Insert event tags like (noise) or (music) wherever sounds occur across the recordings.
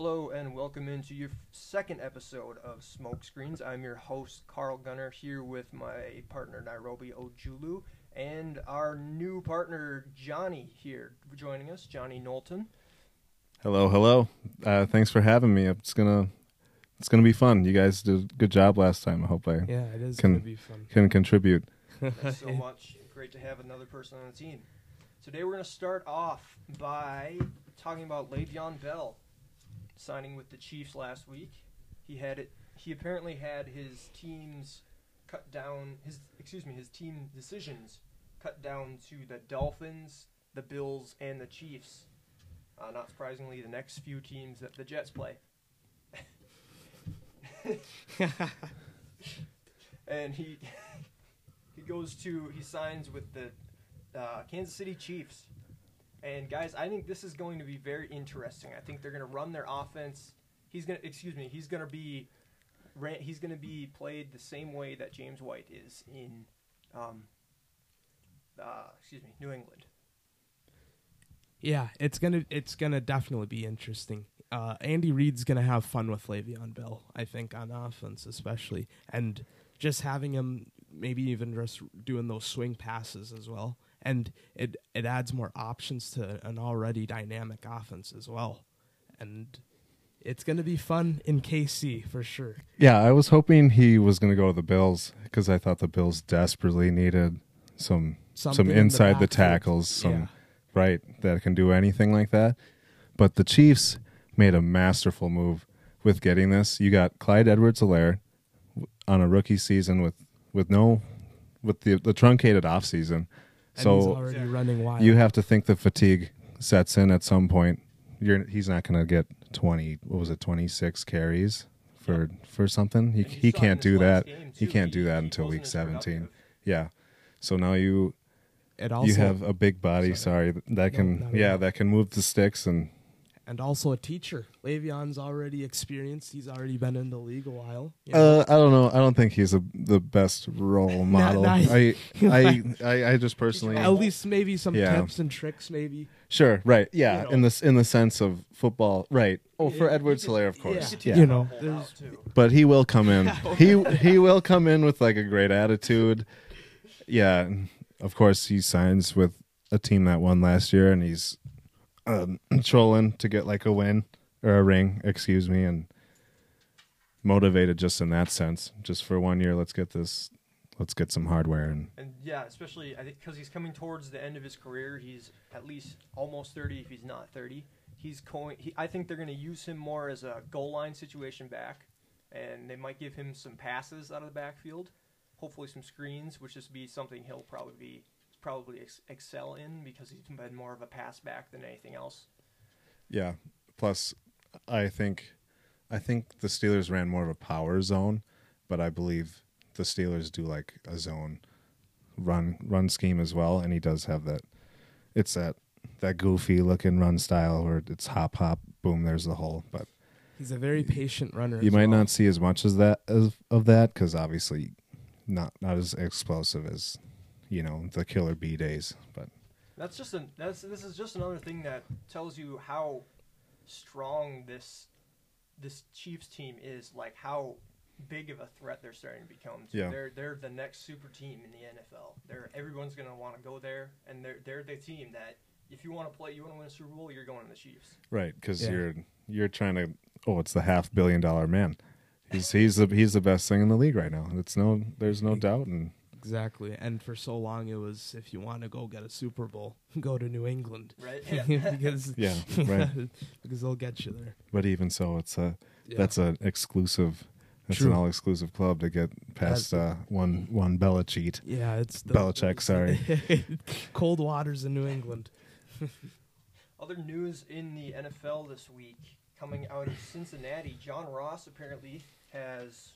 Hello and welcome into your second episode of Smoke Screens. I'm your host Carl Gunner here with my partner Nairobi Ojulu and our new partner Johnny here joining us, Johnny Knowlton. Hello, hello. Uh, thanks for having me. It's gonna it's gonna be fun. You guys did a good job last time. I hope I Yeah, it is Can- going to be fun. can contribute. Thanks so (laughs) much. Great to have another person on the team. Today we're going to start off by talking about Le'Veon Bell signing with the Chiefs last week. He had it. He apparently had his teams cut down. His excuse me, his team decisions cut down to the Dolphins, the Bills, and the Chiefs. Uh, not surprisingly, the next few teams that the Jets play. (laughs) and he (laughs) he goes to he signs with the uh, Kansas City Chiefs. And guys, I think this is going to be very interesting. I think they're going to run their offense. He's going to excuse me. He's going to be he's going to be played the same way that James White is in um, uh, excuse me, New England. Yeah, it's gonna it's gonna definitely be interesting. Uh, Andy Reid's gonna have fun with Le'Veon Bell, I think, on offense especially, and just having him maybe even just doing those swing passes as well, and it it adds more options to an already dynamic offense as well, and it's gonna be fun in KC for sure. Yeah, I was hoping he was gonna go to the Bills because I thought the Bills desperately needed some Something some in the inside the, tackles, some Yeah. right that can do anything like that. But the Chiefs made a masterful move with getting this. You got Clyde Edwards-Helaire on a rookie season with with no with the the truncated off season. And So he's already running wild. you have to think the fatigue sets in at some point. You're he's not going to get 20 what was it 26 carries for for something. He And he can't do that. He can't do that until week 17. productive. Yeah. So now you it also you have a big body, sorry, that can not at yeah, that can move the sticks and and also a teacher. Le'Veon's already experienced. He's already been in the league a while. you know? uh, I don't know. I don't think he's a, the best role (laughs) model. not- I, (laughs) I I I just personally At least maybe some Yeah. tips and tricks, maybe. Sure, right. Yeah, You know. in this in the sense of football, right. Oh, for Yeah, Edwards You of course. could Yeah. You know, how to hold there's- out, too. but he will come in. (laughs) he he will come in with like a great attitude. Yeah, of course he signs with a team that won last year, and he's um, (clears throat) trolling to get like a win or a ring, excuse me, and motivated just in that sense. Just for one year, let's get this, let's get some hardware and And yeah, especially I think because he's coming towards the end of his career, he's at least almost thirty if he's not thirty. He's going. He, I think they're going to use him more as a goal line situation back, and they might give him some passes out of the backfield, hopefully some screens, which is be something he'll probably be probably ex- excel in because he's been more of a pass back than anything else. Yeah. Plus, I think, I think the Steelers ran more of a power zone, but I believe the Steelers do like a zone run run scheme as well, and he does have that. It's that that goofy looking run style where it's hop hop boom. There's the hole, but He's a very patient runner. you as might well. not see as much as that as of that because obviously not not as explosive as you know the killer bee days, but. That's just an that's this is just another thing that tells you how strong this this Chiefs team is, like how big of a threat they're starting to become. To. Yeah. They're they're the next super team in the NFL. They're everyone's gonna want to go there, and they're they're the team that if you want to play, you want to win a Super Bowl, you're going to the Chiefs. Right, because Yeah. you're you're trying to. Oh, it's the half billion dollar man. He's he's the he's the best thing in the league right now. It's no there's no doubt. And Exactly. And for so long, it was if you want to go get a Super Bowl, (laughs) go to New England. Right? (laughs) Yeah. because (laughs) yeah, right. because they'll get you there. But even so, it's a Yeah. that's an exclusive. That's True. an all exclusive club to get past uh, one one Bella cheat. yeah, it's the, Belichick, sorry. cold waters in New England. Other news in the NFL this week coming out of Cincinnati. John Ross apparently has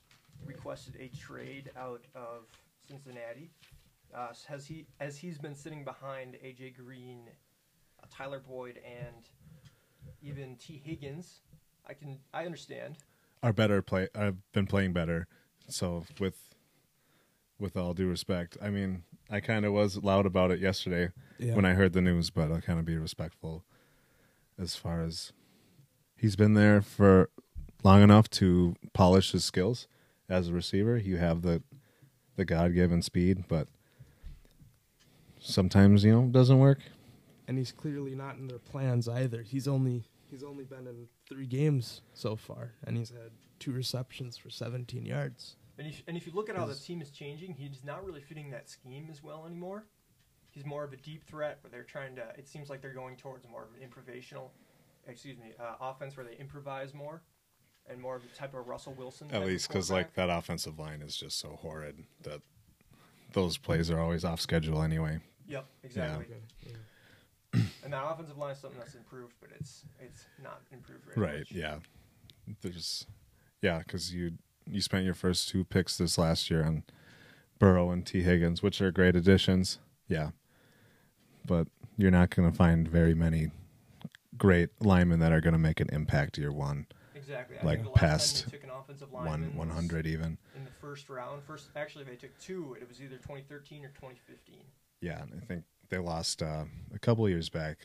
requested a trade out of Cincinnati. Uh, has he as he's been sitting behind AJ Green, uh, Tyler Boyd, and even Tee Higgins. I can I understand. Are better play. I've been playing better. So with with all due respect, I mean, I kind of was loud about it yesterday Yeah. when I heard the news, but I'll kind of be respectful as far as he's been there for long enough to polish his skills as a receiver. You have the the God given speed, but sometimes you know it doesn't work. and he's clearly not in their plans either. He's only he's only been in three games so far, and he's had two receptions for 17 yards. And if, and if you look at how the team is changing, he's not really fitting that scheme as well anymore. He's more of a deep threat where they're trying to. It seems like they're going towards more of an improvisational, excuse me, uh, offense where they improvise more, and more of the type of Russell Wilson. At least because like that offensive line is just so horrid that those plays are always off schedule anyway. Yep, exactly. And that offensive line is something that's improved, but it's it's not improved very Right. much. Yeah. There's, yeah, because you you spent your first two picks this last year on Burrow and Tee Higgins, which are great additions. Yeah, but you're not going to find very many great linemen that are going to make an impact year one, Exactly. I Like think the last past time they took an offensive one lineman one was hundred even. in the first round. First, actually, they took two. It was either 2013 or 2015. Yeah, and I think they lost uh, a couple years back.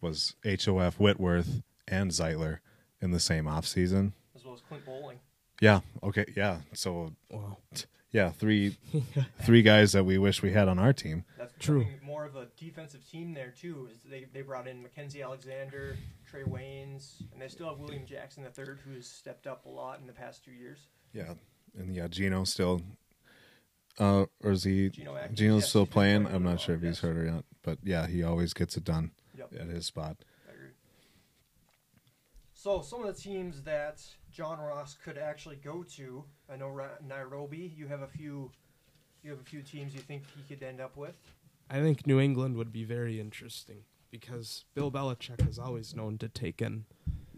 Was HOF Whitworth and Zeitler in the same offseason. as well as Clint Boling. Yeah. Okay. Yeah. So Wow. Yeah, three (laughs) three guys that we wish we had on our team. That's True. more of a defensive team there too. Is they they brought in Mackensie Alexander, Trae Waynes, and they still have William Jackson III, who has stepped up a lot in the past two years. Yeah, and yeah, Geno still, uh, or is he? Geno Atkins, Geno's yes, still playing. playing I'm not sure if he's yes. hurt or not, but yeah, he always gets it done Yep, at his spot. So some of the teams that John Ross could actually go to, I know Ra- Nairobi. You have a few, you have a few teams you think he could end up with. I think New England would be very interesting because Bill Belichick is always known to take in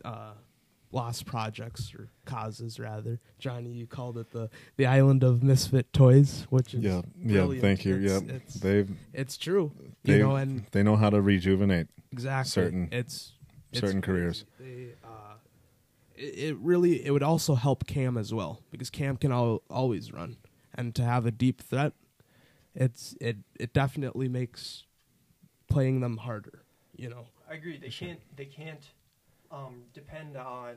uh, lost projects or causes, rather. Johnny, you called it the the island of misfit toys, which is Yeah, yeah. Thank you. It's, yeah, it's, they it's true. they you know, and they know how to rejuvenate. exactly certain- it's, it's certain crazy. careers. They, it, really it would also help Cam as well because Cam can al- always run, and to have a deep threat, it's it it definitely makes playing them harder. You know, I agree. They can't. They can't um, depend on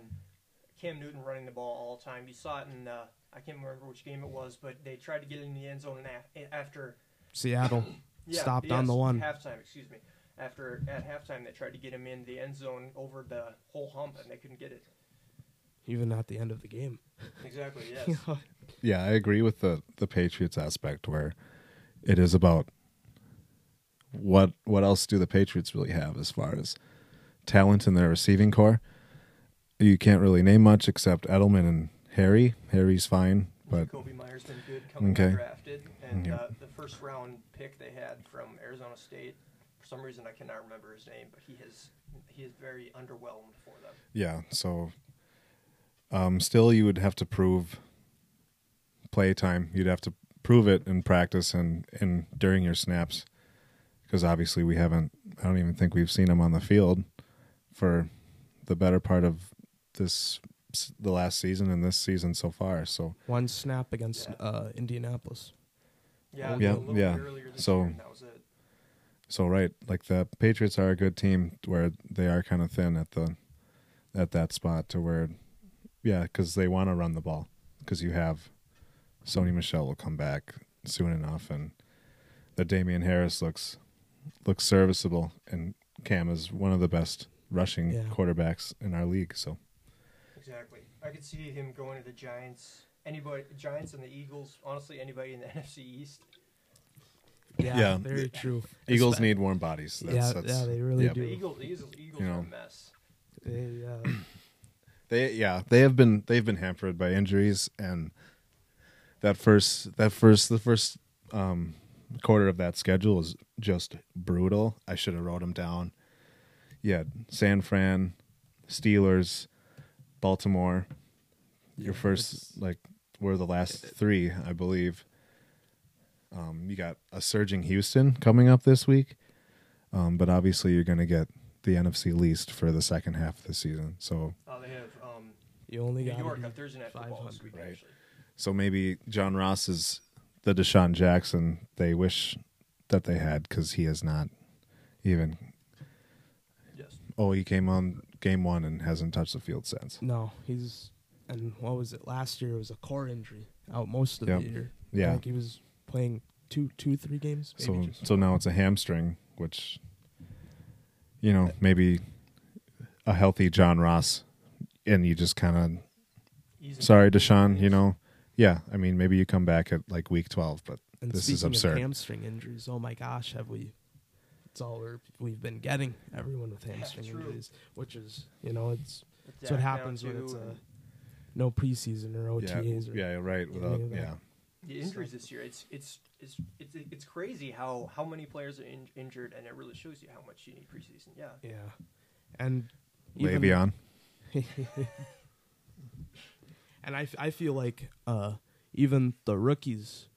Cam Newton running the ball all the time. You saw it in. Uh, I can't remember which game it was, but they tried to get in the end zone and af- after Seattle (coughs) yeah, stopped on the one. halftime. Excuse me. After at halftime, they tried to get him in the end zone over the whole hump, and they couldn't get it. Even at the end of the game. Exactly. (laughs) Yes. Yeah, I agree with the the Patriots aspect where it is about what what else do the Patriots really have as far as talent in their receiving corps. You can't really name much except Edelman and Harry. Harry's fine, but Kobe Meyer's been good coming Okay. undrafted, and Yeah. uh, the first round pick they had from Arizona State. For some reason, I cannot remember his name, but he has he is very underwhelmed for them. yeah, so um still you would have to prove play time. You'd have to prove it in practice and and during your snaps because obviously we haven't I don't even think we've seen him on the field for the better part of this the last season and this season so far. So One snap against Yeah. uh, Indianapolis. Yeah, Yeah, a little yeah. this So- year, that was it. so right, like the Patriots are a good team where they are kind of thin at the at that spot to where yeah, because they want to run the ball because you have Sony Michel will come back soon enough and the Damien Harris looks looks serviceable and Cam is one of the best rushing Yeah. quarterbacks in our league. So Exactly. I could see him going to the Giants. Anybody, Giants and the Eagles. Honestly, anybody in the (laughs) NFC East. Yeah, Yeah. very true. Eagles Espe- need warm bodies. That's, yeah, that's, yeah, they really yeah. Do. Eagles, the Eagles, Eagles You are know. a mess. They, uh, They yeah, they have been they've been hampered by injuries and that first that first the first um quarter of that schedule is just brutal. I should have wrote them down. Yeah, San Fran, Steelers, Baltimore. Your Yeah, first like were the last 3, I believe. Um you got a surging Houston coming up this week. Um but obviously you're going to get the NFC least for the second half of the season. So Uh, they have you only New got York on Thursday night football this 500, week. right. Actually, So maybe John Ross is the DeSean Jackson they wish that they had because he has not even. yes. Oh, he came on game one and hasn't touched the field since. No, he's and what was it last year? It was a core injury out most of Yep. the year. I Yeah. think he was playing two, two, three games. Maybe So just- so now it's a hamstring, which you know maybe a healthy John Ross, and you just kind of sorry DeSean, you know, yeah. I mean maybe you come back at like week twelve, but and this speaking is absurd. Of hamstring injuries. Oh my gosh, have we? It's all we're, we've been getting. Everyone with hamstring true. injuries, which is you know it's With it's what happens when it's a no preseason or yeah, OTAs. or, yeah, right. Without, yeah, the injuries this year. It's it's it's it's it's crazy how how many players are in, injured, and it really shows you how much you need preseason. Yeah. yeah, and even- Le'Veon. (laughs) and I, f- I feel like uh, even the rookies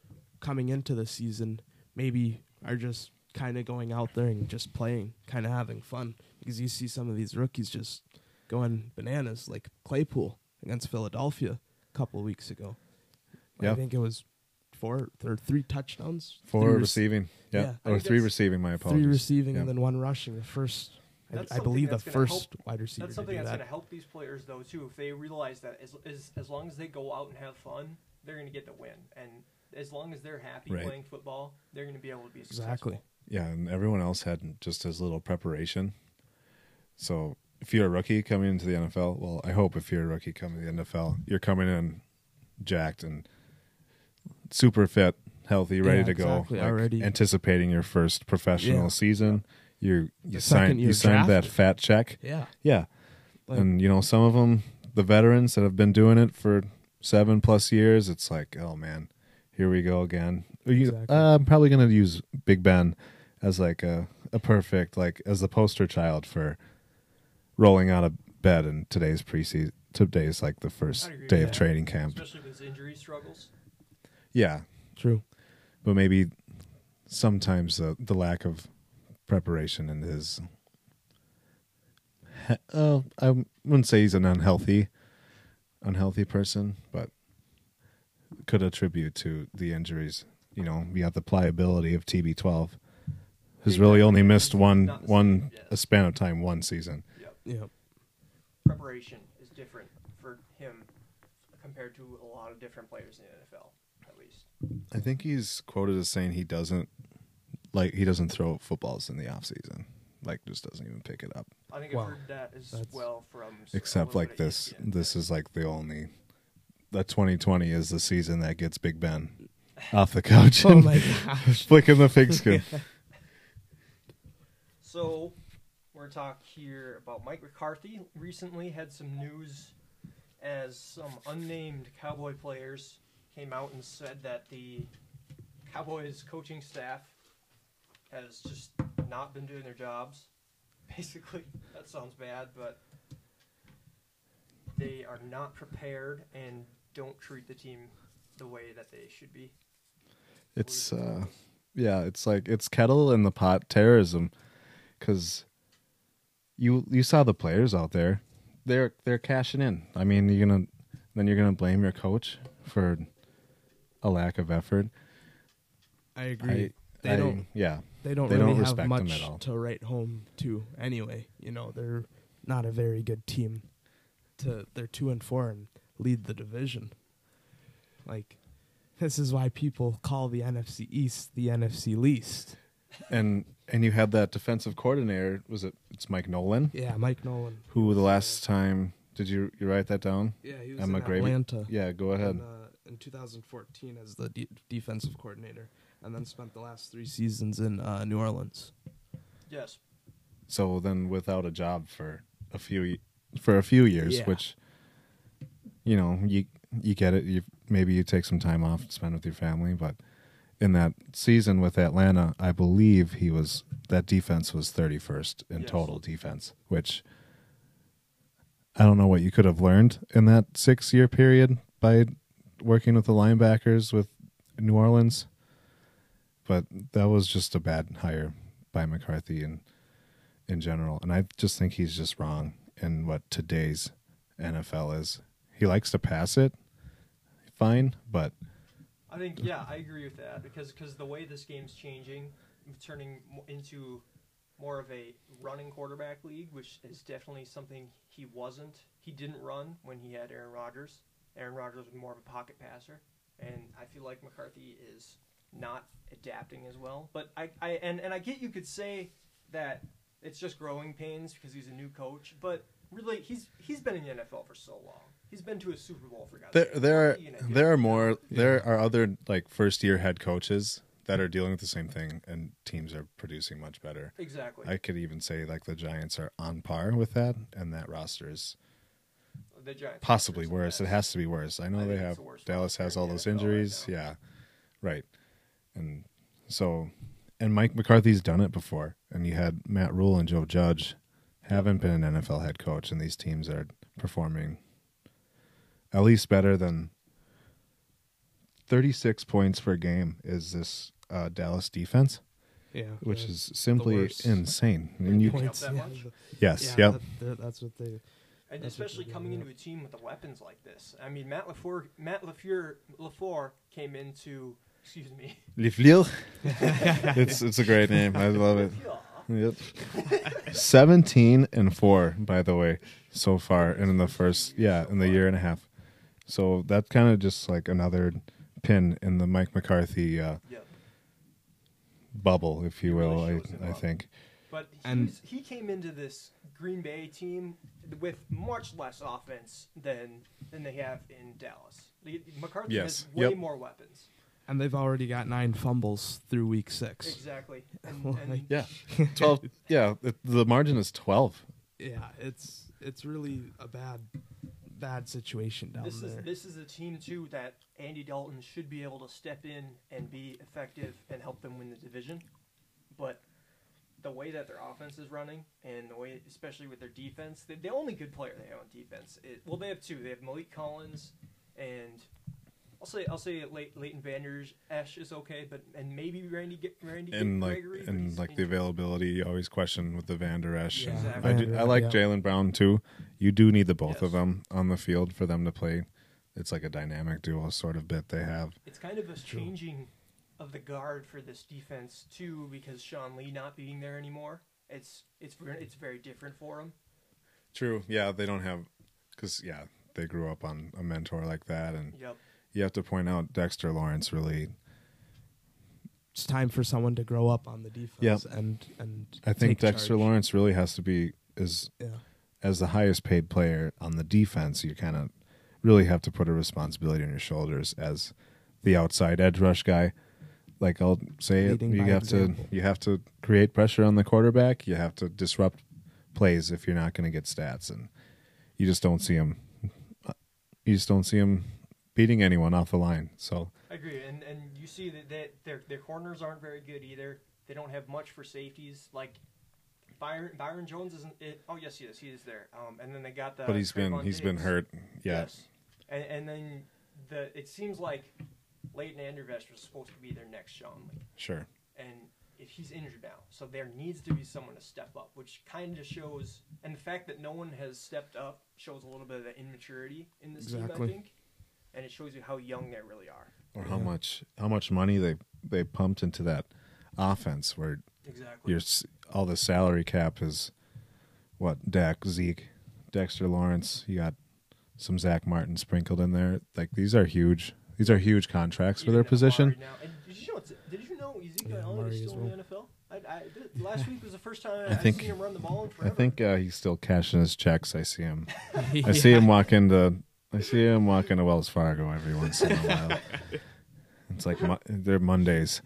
coming into the season maybe are just kind of going out there and just playing, kind of having fun because you see some of these rookies just going bananas, like Claypool against Philadelphia a couple of weeks ago. I think it was four or three touchdowns, Four three rec- receiving, yeah, yeah. Or three receiving. My apologies. three receiving, and then one rushing. The first, I, That's I believe, the that's gonna first wide receiver That's to something do that's that. going to help these players though too. If they realize that as, as as long as they go out and have fun, they're going to get the win, and as long as they're happy Right. playing football, they're going to be able to be successful. Exactly. Yeah, and everyone else had just as little preparation. So if you're a rookie coming into the NFL, well, I hope if you're a rookie coming to the NFL, you're coming in jacked and super fit, healthy, ready Yeah, to go, exactly, like, already. anticipating your first professional Yeah. season. You you The signed you you're signed that fat check. Yeah. Yeah, Like- and you know some of them, the veterans that have been doing it for seven plus years, it's like, oh man, here we go again. You, Exactly. uh, I'm probably gonna use Big Ben as like a a perfect like as the poster child for rolling out of bed in today's preseason. Today's like the first day of that. training camp. especially with his injury struggles. Yeah, True. but maybe sometimes the the lack of preparation and his. he- (laughs) Uh, I wouldn't say he's an unhealthy, unhealthy person, but could attribute to the injuries. You know, you have the pliability of TB12, who's Yeah, really only missed one one a span of time, one season. Yep. Yeah. Preparation is different for him compared to a lot of different players in the NFL, at least. I think he's quoted as saying he doesn't like he doesn't throw footballs in the off season, like just doesn't even pick it up. I think Wow. I've heard that as That's- well from except like bit of this ESPN. this is like the only the 2020 is the season that gets big ben off the couch (laughs) Oh and my (laughs) gosh. flicking the pigskin (laughs) So, we're going to talk here about Mike McCarthy. Recently had some news as some unnamed Cowboy players came out and said that the Cowboys coaching staff has just not been doing their jobs. (laughs) Basically, that sounds bad, but they are not prepared and don't treat the team the way that they should be. it's uh yeah it's like it's kettle in the pot terrorism because you you saw the players out there they're they're cashing in i mean you're gonna then you're gonna blame your coach for a lack of effort I agree. I, they I- don't. yeah They don't they really don't have much him at all. to write home to anyway. You know, they're not a very good team. To they're two and four and lead the division. Like, this is why people call the NFC East the NFC least. and and you had that defensive coordinator was it it's mike nolan Yeah, Mike Nolan. who the last time did you you write that down Yeah, he was Emma in Gravy? Atlanta. yeah go ahead In, uh, in 2014 as the de- defensive coordinator, and then spent the last three seasons in uh, New Orleans. Yes. so then without a job for a few for a few years Yeah. which you know you you get it you maybe you take some time off to spend with your family but in that season with Atlanta I believe he was that defense was 31st in Yes. total defense which I don't know what you could have learned in that 6 year period by working with the linebackers with New Orleans but that was just a bad hire by McCarthy and in general. And I just think he's just wrong in what today's NFL is. He likes to pass it, fine, but I think yeah, I agree with that because cause the way this game's changing, turning into more of a running quarterback league, which is definitely something he wasn't. He didn't run when he had Aaron Rodgers. Aaron Rodgers was more of a pocket passer, and I feel like McCarthy is not adapting as well. But I, I and, and I get you could say that it's just growing pains because he's a new coach, but really he's he's been in the NFL for so long. He's been to a Super Bowl for God's There, sake. there, What are, are you gonna do? there are more. There are other like first year head coaches that are dealing with the same thing, and teams are producing much better. exactly. I could even say like the Giants are on par with that, and that roster is the Giants possibly worse. It has to be worse. I know I they have the Dallas has all those NFL right injuries. now. yeah, right. And so, and Mike McCarthy's done it before, and you had Matt Rhule and Joe Judge haven't been an NFL head coach, and these teams are performing at least better than thirty six points per game. Is this uh, Dallas defense, Yeah, which the- is simply worst. insane. And you, Points. that much? yes, yeah, yep. that- that- that's what they. And especially coming doing, into a team with the weapons like this. I mean, Matt LaFleur, Matt LaFleur, LaFleur came into. Excuse me. Le (laughs) it's it's a great name. I love it. Yep. 17 and 4 by the way so far and in the first yeah in the year and a half so that kind of just like another pin in the mike mccarthy uh, Yep. bubble if you It really will i, I think But And- he came into this Green Bay team with much less offense than than they have in Dallas. McCarthy Yes. has way Yep. more weapons. And they've already got nine fumbles through week six. Exactly. (laughs) And, and yeah (laughs) 12 yeah the, the margin is 12 Yeah, it's it's really a bad bad situation down there. this there. is this is a team too that Andy Dalton should be able to step in and be effective and help them win the division. But the way that their offense is running and the way, especially with their defense, the, the only good player they have on defense, is, well, they have two. They have Maliek Collins and I'll say I'll say Ley- Leighton Vander Esch is okay, but and maybe Randy Ge- Randy and like Gregory, but and like the availability you always question with the Van Der Esch. Yeah, Exactly. I, do, I like yeah. Jalen Brown too. You do need the both Yes. of them on the field for them to play. It's like a dynamic duo sort of bit they have. It's kind of a changing of the guard for this defense too, because Sean Lee not being there anymore. It's it's it's very different for him. True. Yeah, they don't have because yeah, they grew up on a mentor like that, and Yep. You have to point out Dexter Lawrence really. it's time for someone to grow up on the defense Yep. and and I think Dexter charge. Lawrence really has to be is Yeah. as the highest paid player on the defense. You kind of really have to put a responsibility on your shoulders as the outside edge rush guy. Like I'll say it, you have example. to you have to create pressure on the quarterback. You have to disrupt plays if you're not going to get stats, and you just don't see him. Uh, you just don't see him beating anyone off the line. So I agree, and and you see that that their their corners aren't very good either. They don't have much for safeties. Like Byron Byron Jones isn't. It, oh yes, he is. He is there. Um, and then they got the. but he's been he's been hurt. Yeah, Yes. And and then the it seems like Leighton Vander Esch was supposed to be their next Sean Lee, sure. and if he's injured now, so there needs to be someone to step up, which kind of shows. And the fact that no one has stepped up shows a little bit of the immaturity in this team, I Exactly. think, and it shows you how young they really are. Or how Yeah. much how much money they they pumped into that offense where Exactly. your all the salary cap is what Dak, Zeke, Dexter Lawrence. You got some Zack Martin sprinkled in there. Like these are huge. These are huge contracts for their position. Amari Now. And did you know? Did you know Ezekiel Yeah, Elliott is as still in the NFL? I, I, th- last week was the first time I I, think- seen him run the ball in I think uh, he's still cashing his checks. I see him. (laughs) I Yeah. see him walk into. I see him walking to Wells Fargo every once in a while. (laughs) It's like mo- they're Mondays.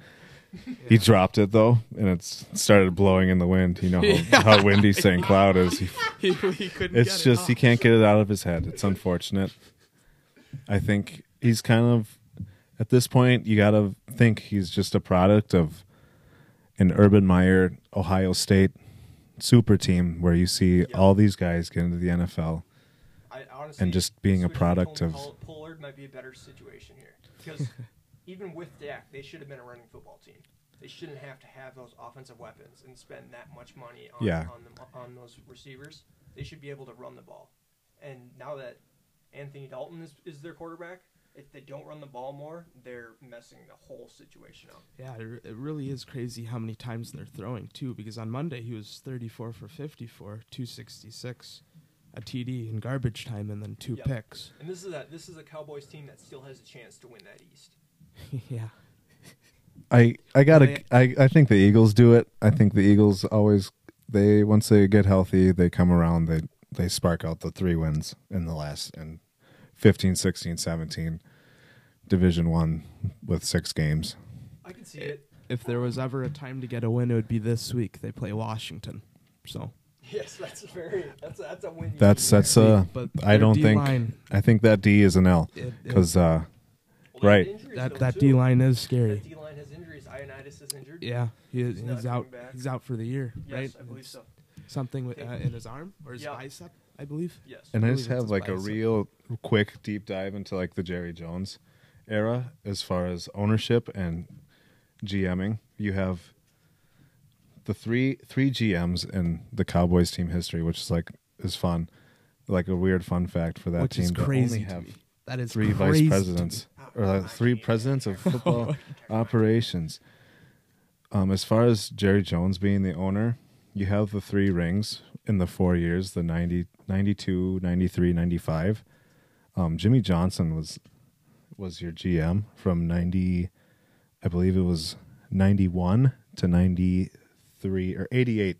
He dropped it though, and it's started blowing in the wind. You know how, (laughs) how windy St. Cloud is. He (laughs) he, he couldn't it's get it just he can't get it out of his head. It's unfortunate. I think he's kind of at this point you got to think he's just a product of an Urban Meyer Ohio State super team where you see all these guys get into the NFL. I, honestly, and just being a product of- Poll- Pollard might be a better situation here because (laughs) even with Dak, they should have been a running football team. They shouldn't have to have those offensive weapons and spend that much money on Yeah. on, them, on those receivers. They should be able to run the ball. And now that Anthony Dalton is, is their quarterback, if they don't run the ball more, they're messing the whole situation up. Yeah, it, it really is crazy how many times they're throwing too. Because on Monday he was 34 for 54, 266, a TD in garbage time, and then two Yep. picks. And this is a this is a Cowboys team that still has a chance to win that East. (laughs) yeah, I I gotta They- I I think the Eagles do it. I think the Eagles always they once they get healthy, they come around, they they spark out the three wins in the last and 15, 16, 17 Division 1 with 6 games. I can see it. if there was ever a time to get a win, it would be this week. They play Washington, so Yes, that's a very that's a, that's a win. That's that's there. uh But I don't think D-line, I think that D is an L it- it- cuz uh Well, right. that that too. D line is That scary. D line has injuries. Ionitis is injured. Yeah, he, He's he's out. back. He's out for the year, Yes, right? I believe It's so. Something with, uh, in his arm or his Yeah. bicep, I believe. Yes. And I believe just have his like a real quick deep dive into like the Jerry Jones era as far as ownership and GMing. You have the three three GMs in the Cowboys team history, which is like is fun. Like a weird fun fact for that which team is to crazy only to have me. That is three crazy vice presidents or uh, three presidents of (laughs) football operations. Um, as far as Jerry Jones being the owner, you have the three rings in the four years the 90, 92, 93, 95. Um, Jimmy Johnson was was your GM from 90, I believe it was 91 to 93 or 88,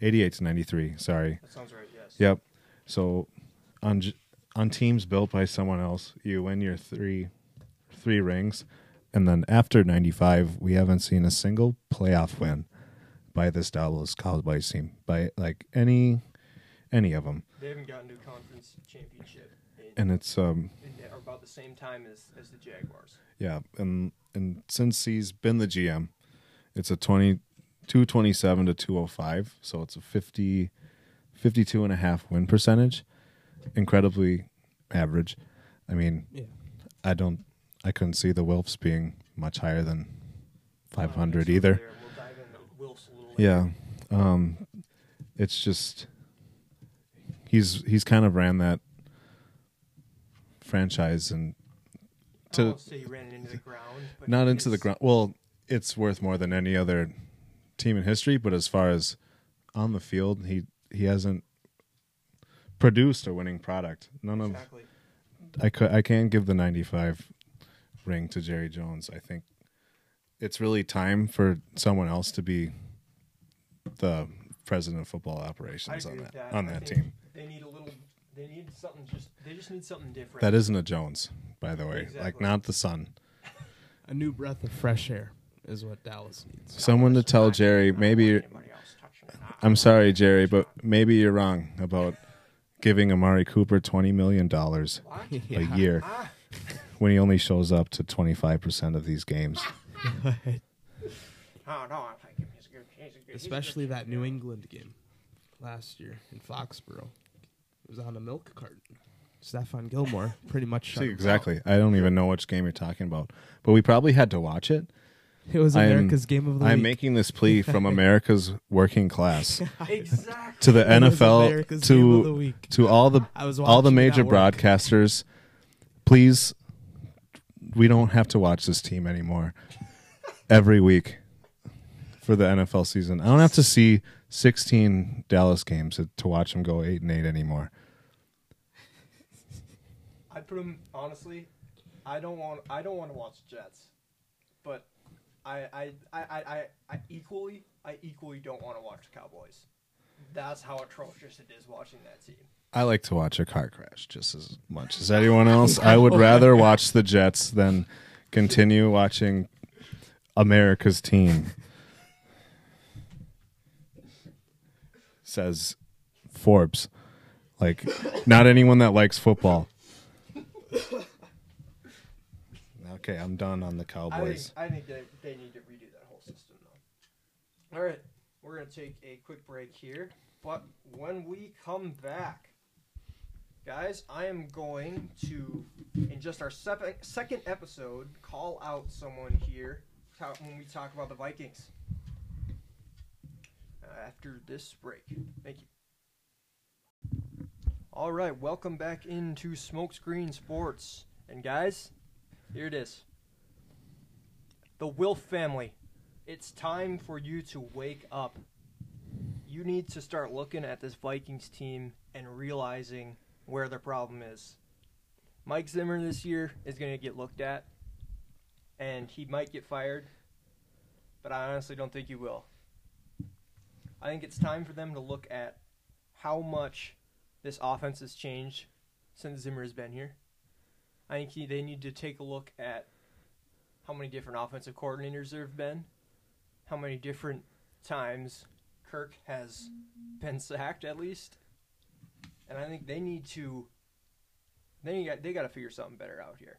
88 to 93. Sorry. That sounds right. Yes. Yep. So on on teams built by someone else, you win your three three rings, and then after '95, we haven't seen a single playoff win by this Dallas Cowboys team by like any any of them, They haven't gotten to a conference championship in, and it's um in about the same time as, as the Jaguars. yeah, and and since he's been the GM, it's a 20, 227 to 205, so it's a 50, 52 and a half win percentage, incredibly average. I mean, Yeah. I don't. I couldn't see the Wilfs being much higher than Uh, 500 so either. We'll dive into a little. Yeah, um, it's just he's he's kind of ran that franchise and to ran it into the ground, not into the ground. Well, it's worth more than any other team in history, but as far as on the field, he he hasn't produced a winning product. None of Exactly. I could I can't give the 95 ring to Jerry Jones. I think it's really time for someone else to be the president of football operations on that, that. on I that think team. They need a little. They need something. Just they just need something different. That isn't a Jones, by the way. Like not the son. (laughs) A new breath of fresh air is what Dallas needs. Someone to tell Jerry maybe you're, Anybody else touching it. I'm sorry, Jerry, but maybe you're wrong about giving Amari Cooper 20 million dollars what? a (laughs) year Ah, when he only shows up to 25% of these games. oh (laughs) no, I like him. He's good. He's a good. he's a Especially that. New England game last year in Foxborough. It was on a milk carton. Stephon Gilmore pretty much shut See, him exactly. I don't even know which game you're talking about, but we probably had to watch it. Out. It was I'm- America's game of the week. I'm week. making this plea from (laughs) America's working class Exactly. to the It was NFL America's game of the to week. to all the I was all the watching it major work. broadcasters. Please, we don't have to watch this team anymore every week for the NFL season. I don't have to see 16 Dallas games to, to watch them go eight and eight anymore. I put him honestly. I don't want. I don't want to watch Jets, but I I, I, I, I I equally I equally don't want to watch the Cowboys. That's how atrocious it is watching that team. I like to watch a car crash just as much as anyone else. I would (laughs) rather watch the Jets than continue watching America's team. Says Forbes. Like, not anyone that likes football. Okay, I'm done on the I think Cowboys. I think they, they need to redo that whole system though. All right, we're gonna take a quick break here, but when we come back, guys, I am going to in just our sep- second episode call out someone here when we talk about the Vikings. Uh, after this break, thank you. All right, welcome back into Smokescreen Sports. And guys, here it is. The Wilf family. It's time for you to wake up. You need to start looking at this Vikings team and realizing where the problem is. Mike Zimmer this year is going to get looked at, and he might get fired, but I honestly don't think he will. I think it's time for them to look at how much this offense has changed since Zimmer has been here. I think he, they need to take a look at how many different offensive coordinators there have been, how many different times Kirk has been sacked at least, and I think they need to. They got they got to figure something better out here.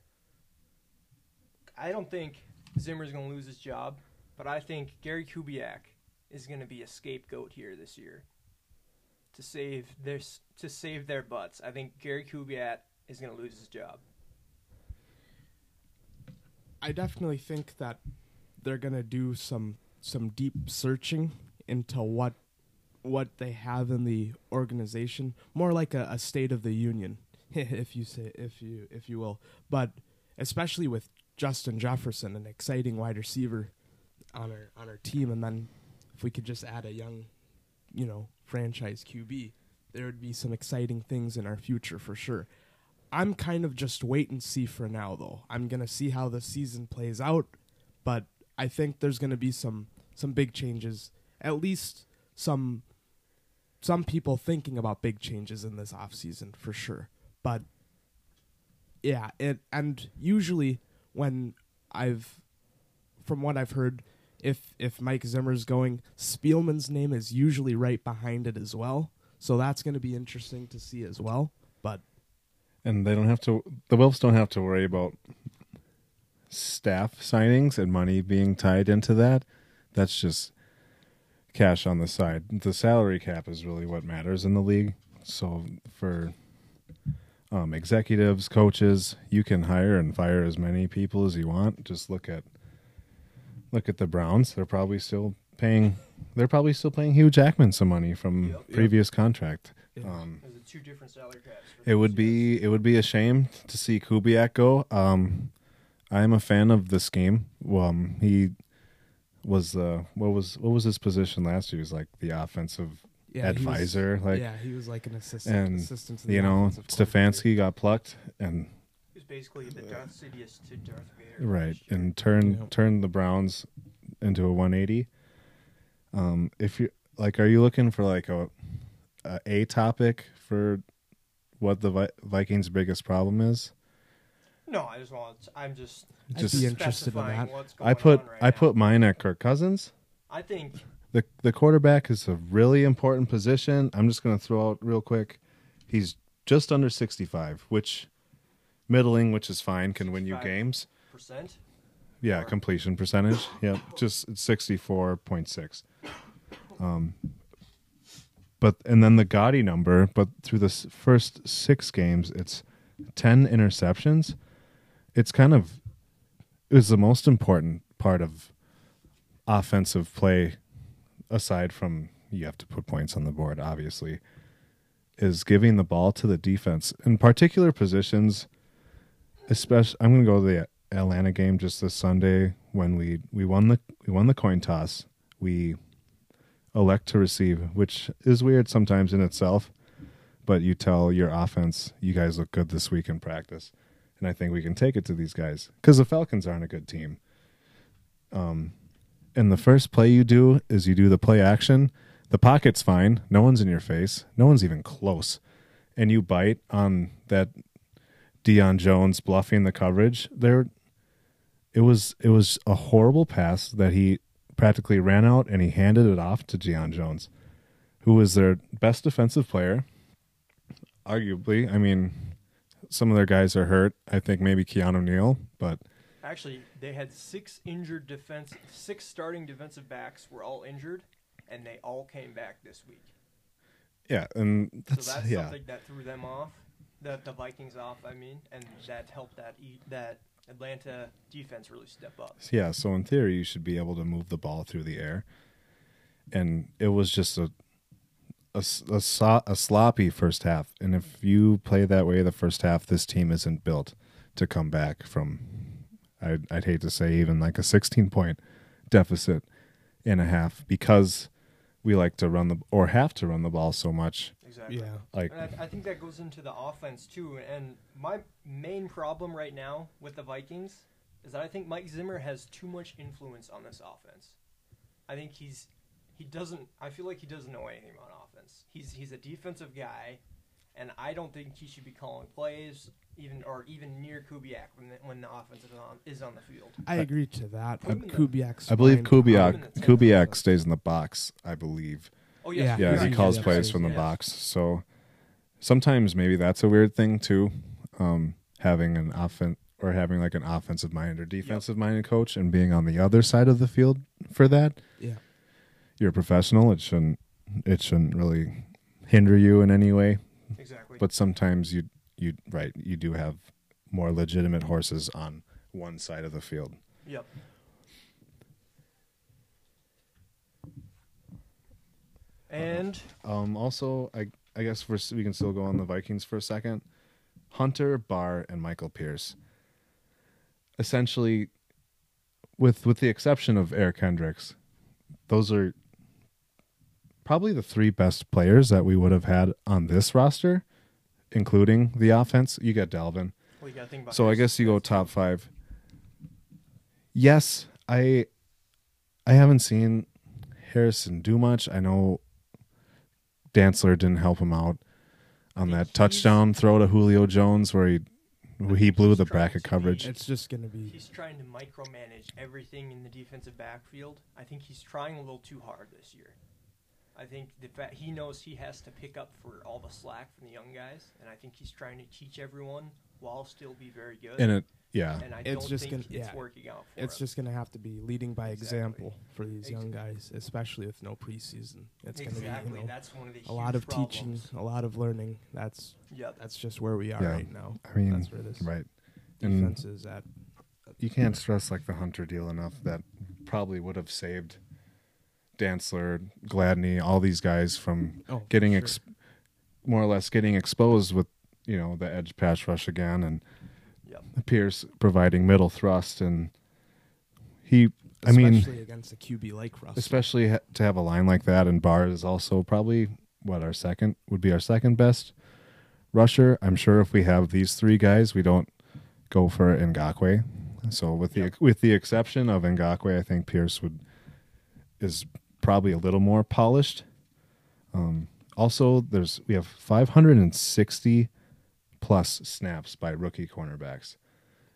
I don't think Zimmer's going to lose his job, but I think Gary Kubiak is going to be a scapegoat here this year to save this to save their butts. I think Gary Kubiak is going to lose his job. I definitely think that they're gonna do some some deep searching into what what they have in the organization, more like a, a state of the union, (laughs) if you say if you if you will. But especially with Justin Jefferson, an exciting wide receiver on our on our team, and then if we could just add a young, you know, franchise QB, there would be some exciting things in our future for sure. I'm kind of just wait and see for now, though. I'm gonna see how the season plays out, but I think there's gonna be some some big changes. At least some some people thinking about big changes in this off season for sure. But yeah, it and usually when I've from what I've heard, if if Mike Zimmer's going, Spielman's name is usually right behind it as well. So that's going to be interesting to see as well. And they don't have to. The Wilfs don't have to worry about staff signings and money being tied into that. That's just cash on the side. The salary cap is really what matters in the league. So for um, executives, coaches, you can hire and fire as many people as you want. Just look at look at the Browns. They're probably still paying. They're probably still paying Hugh Jackman some money from Yep. previous contract. Yeah. Um, Those two different salary caps. it would be it would be a shame to see Kubiak go. Um, I'm a fan of this game. Um, he was uh, what was what was his position last year? He was like the offensive yeah, he was- advisor. like yeah, he was like an assistant. and assistant to the you know. Stefanski got plucked and He was basically the Darth Sidious to Darth Vader. right and turned Yep. turned the Browns into a 180. Um, if you like, are you looking for like a a, a topic for what the Vi- Vikings' biggest problem is? no, I just want. I'm just. I'd Just- be interested in that. what's going I put on right I now. put mine at Kirk Cousins. I think the the quarterback is a really important position. I'm just going to throw out real quick. He's just under 65, which middling, which is fine, can win you games. percent. Yeah, completion percentage. Yep, just 64.6. Um but and then the gaudy number, but through the first 6 games it's 10 interceptions. It's kind of it was the most important part of offensive play aside from you have to put points on the board obviously is giving the ball to the defense in particular positions especially I'm going to go to the Atlanta game just this Sunday when we we won the we won the coin toss we elect to receive which is weird sometimes in itself but you tell your offense you guys look good this week in practice and I think we can take it to these guys cuz the Falcons aren't a good team um and the first play you do is you do the play action. The pocket's fine. No one's in your face. No one's even close. And you bite on that Deion Jones bluffing the coverage. There it was it was a horrible pass that he practically ran out and he handed it off to Deion Jones, who was their best defensive player. Arguably, I mean, some of their guys are hurt. I think maybe Keanu Neal, but Actually, they had six injured defense, six starting defensive backs were all injured, and they all came back this week. yeah, and that's, so that's yeah. something that threw them off, the the Vikings off. I mean, and that helped that e- that Atlanta defense really step up. Yeah, so in theory, you should be able to move the ball through the air, and it was just a a, a so- a sloppy first half. And if you play that way the first half, this team isn't built to come back from. I'd I'd hate to say even like a 16 point deficit and a half because we like to run the or have to run the ball so much. Exactly. Yeah. Like And I, I think that goes into the offense too. And my main problem right now with the Vikings is that I think Mike Zimmer has too much influence on this offense. I think he's he doesn't. I feel like he doesn't know anything about offense. He's he's a defensive guy, and I don't think he should be calling plays even or even near Kubiak when the, when the offense is on is on the field. I agree to that. Put him But in the- Kubiak's I believe. Kubiak in the ten Kubiak stays in the box. I believe. Oh Yeah. Yeah, Yeah, he he calls does. plays from the Yes. box. So sometimes maybe that's a weird thing too, um, having an offense or having like an offensive minded or defensive minded coach and being on the other side of the field for that. Yeah. You're a professional. It shouldn't it shouldn't really hinder you in any way. Exactly. But sometimes you you right you do have more legitimate horses on one side of the field. Yep. And Um, also, I I guess we're, we can still go on the Vikings for a second. Hunter Barr and Michael Pierce. Essentially, with with the exception of Eric Kendricks, those are probably the three best players that we would have had on this roster, including the offense. You got Dalvin. well, you think about. So I guess you go top five. Yes, I I haven't seen Harrison do much. I know Dantzler didn't help him out on that he's- touchdown throw to Julio Jones where he he blew the trying bracket coverage. be- It's just gonna be He's trying to micromanage everything in the defensive backfield. I think he's trying a little too hard this year. I think the fact he knows he has to pick up for all the slack from the young guys, and I think he's trying to teach everyone while still be very good. And it yeah. and I It's don't just think gonna- it's yeah. working out for it's him. just gonna have to be leading by Exactly. example for these young guys, especially with no preseason. It's exactly. gonna be you know That's one of the a lot huge of teaching, a lot of learning. That's Yep. that's just where we are Yeah. right now. I mean, that's where this right. And defense is at. you can't stress like the Hunter deal enough that probably would have saved Dantzler, Gladney, all these guys from Oh, getting sure. ex- more or less getting exposed with you know the edge pass rush again and Yep. Pierce providing middle thrust and he I mean especially against a QB like Russ. especially ha- to have a line like that and Barr is also probably what our second would be our second best rusher. I'm sure if we have these three guys, we don't go for Ngakoue. So with the Yep. with the exception of Ngakoue, I think Pierce would is probably a little more polished. Um, also, there's we have 560 plus snaps by rookie cornerbacks.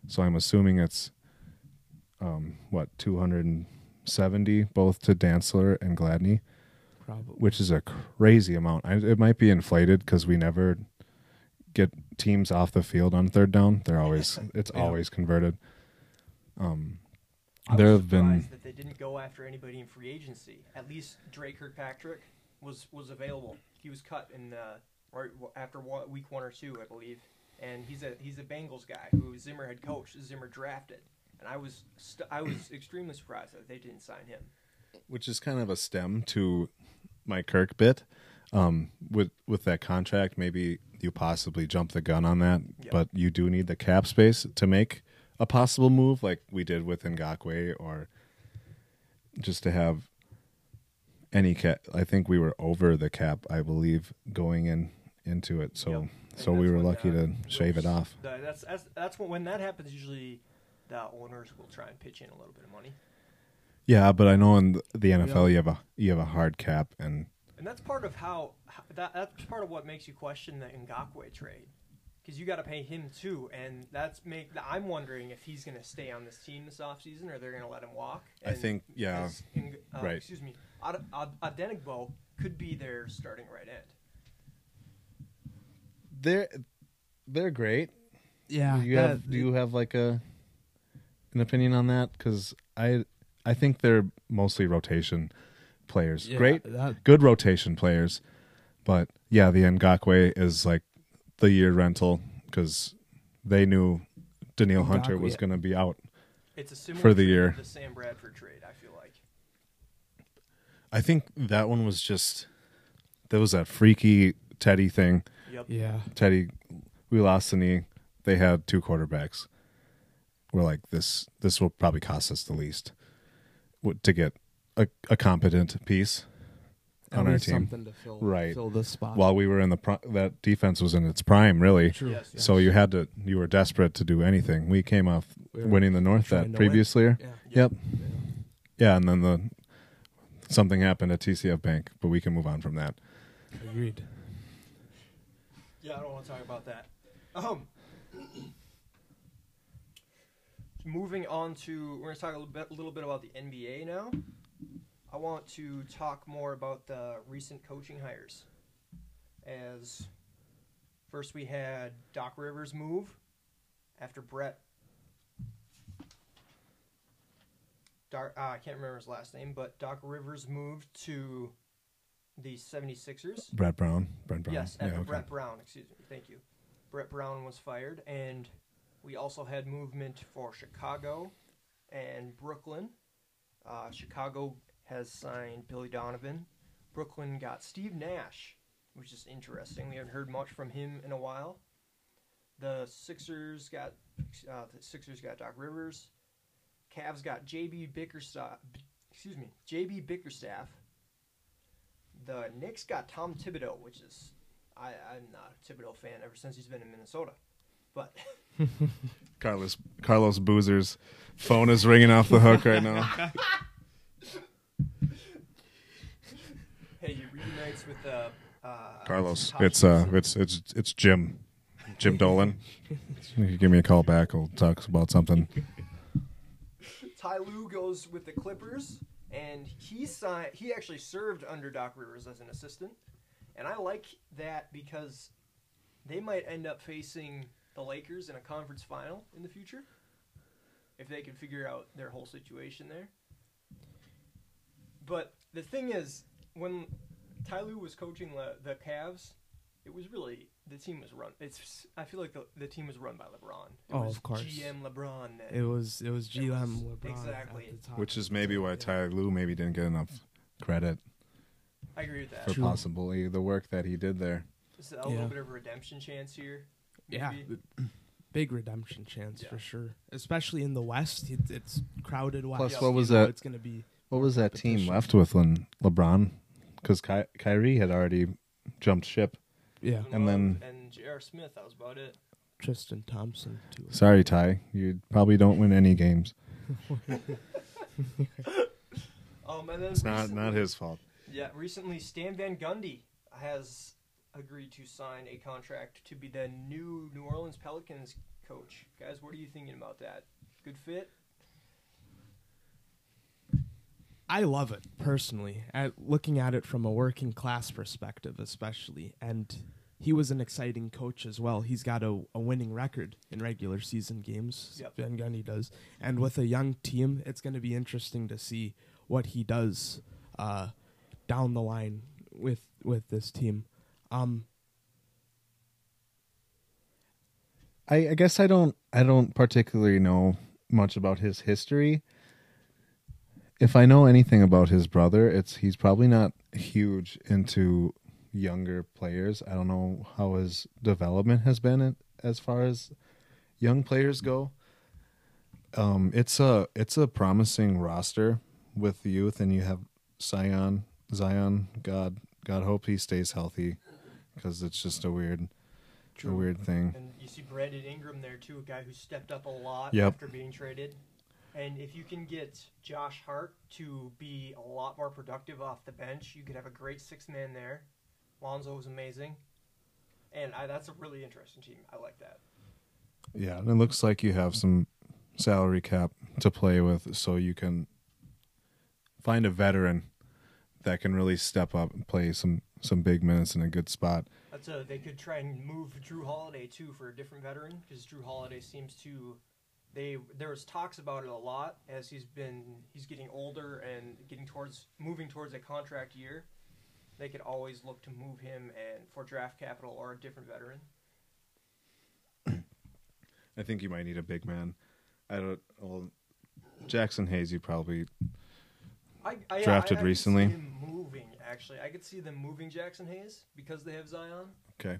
So I'm assuming it's um, what 270 both to Dantzler and Gladney, probably. which is a crazy amount. I, it might be inflated because we never get teams off the field on third down. They're always (laughs) it's Yeah. always converted. Um, I there was have been that they didn't go after anybody in free agency. At least Dre Kirkpatrick was was available. He was cut in uh, right after one, week one or two, I believe. And he's a he's a Bengals guy who Zimmer had coached, Zimmer drafted, and I was st- I was extremely surprised that they didn't sign him. which is kind of a stem to my Kirk bit. Um, with with that contract, maybe you possibly jump the gun on that, Yeah. but you do need the cap space to make a possible move, like we did with Ngakoue, or just to have any cap. I think we were over the cap, I believe, going in into it. So Yep. So we were lucky uh, to shave it off. that's that's that's when when that happens. Usually, the owners will try and pitch in a little bit of money, Yeah, but I know in the- the NFL you have a you have a hard cap, and and that's part of how, how that that's part of what makes you question the Ngakoue trade. Because you got to pay him too, and that's make. I'm wondering if he's going to stay on this team this offseason or they're going to let him walk. I think- yeah, as uh, right. Excuse me, Ad- Ad- Adenigbo could be their starting right end. They're they're great. yeah, do you that- have do you have like a an opinion on that? Because I I think they're mostly rotation players. yeah, Great, That, good rotation players, but yeah, the Ngakoue is like the year rental because they knew Danielle Hunter was going to be out. It's a similar For the year. of the Sam Bradford trade. I feel like. I think that one was just there was that freaky Teddy thing. Yep. yeah, Teddy, we lost the knee. they had two quarterbacks. We're like this. This will probably cost us the least to get a, a competent piece At on our team. something to fill Right. fill this spot. While we were in the pro- that defense was in its prime, really. True. Yes, So you had to. You were desperate to do anything. We came off We winning the North that to previous year. Yeah. Yep. Yeah. Yeah, and then the something happened at TCF Bank, but we can move on from that. Agreed. Yeah, I don't want to talk about that. Um, moving on to, we're going to talk a little bit, a little bit about the NBA now. I want to talk more about the recent coaching hires. As first we had Doc Rivers move after Brett. Doc, uh, I can't remember his last name, but Doc Rivers moved to the 76ers. Brett Brown. Brett Brown. Yes, Yeah, okay. Brett Brown, excuse me. Thank you. Brett Brown was fired, and we also had movement for Chicago and Brooklyn. Uh, Chicago has signed Billy Donovan. Brooklyn got Steve Nash, which is interesting. We haven't heard much from him in a while. The Sixers got uh, the Sixers got Doc Rivers. Cavs got JB Bickerstaff. Excuse me, JB Bickerstaff. The Knicks got Tom Thibodeau, which is I, I'm not a Thibodeau fan ever since he's been in Minnesota. But (laughs) Carlos Carlos Boozer's phone is ringing off the hook right now. (laughs) hey, he reunites with uh, uh, Carlos, It's uh, it's it's it's Jim, Jim Dolan. You give me a call back. We'll talk about something. Ty Lue goes with the Clippers, and he signed. He actually served under Doc Rivers as an assistant, and I like that because they might end up facing the Lakers in a conference final in the future if they can figure out their whole situation there. But the thing is, when Ty Lue was coaching the, the Cavs, it was really the team was run. It's I feel like the, the team was run by LeBron. Oh, it Oh, was of course. GM LeBron. It was it was It was- GM LeBron exactly. at the top. Which is maybe why Ty Lue maybe didn't get enough credit I agree with that. for True. possibly the work that he did there. Is a Yeah. little bit of a redemption chance here? Yeah, (clears throat) big redemption chance Yeah. for sure. Especially in the West, it, it's crowded West. Plus, Yeah. what was You know, that? It's gonna be What was that team left with when LeBron? Because Ky- Kyrie had already jumped ship. Yeah. And then- and J.R. Smith. That was about it. Tristan Thompson too. Sorry, Ty. You probably don't win any games. (laughs) Um, and then It's not not his fault. Yeah, recently Stan Van Gundy has agreed to sign a contract to be the new New Orleans Pelicans coach. Guys, what are you thinking about that? Good fit? I love it personally. At looking at it from a working class perspective, especially, and he was an exciting coach as well. He's got a, a winning record in regular season games. Yep. Van Gundy does, and with a young team, it's going to be interesting to see what he does uh, down the line with with this team. Um, I, I guess I don't I don't particularly know much about his history. If I know anything about his brother, it's he's probably not huge into younger players. I don't know how his development has been in- as far as young players go. Um, it's a it's a promising roster with the youth, and you have Zion. Zion, God, God hope he stays healthy, because it's just a weird, a weird thing. And you see Brandon Ingram there too, a guy who stepped up a lot Yep. after being traded. And if you can get Josh Hart to be a lot more productive off the bench, you could have a great six man there. Lonzo was amazing, and I, that's a really interesting team. I like that. Yeah, and it looks like you have some salary cap to play with, so you can find a veteran that can really step up and play some some big minutes in a good spot. That's a they could try and move Jrue Holiday too for a different veteran because Jrue Holiday seems to they there was talks about it a lot as he's been he's getting older and getting towards moving towards a contract year. They could always look to move him and for draft capital or a different veteran. I think you might need a big man. I don't. Well, Jaxson Hayes, you probably I, I, Drafted I, recently. Moving actually, I could see them moving Jaxson Hayes because they have Zion. okay.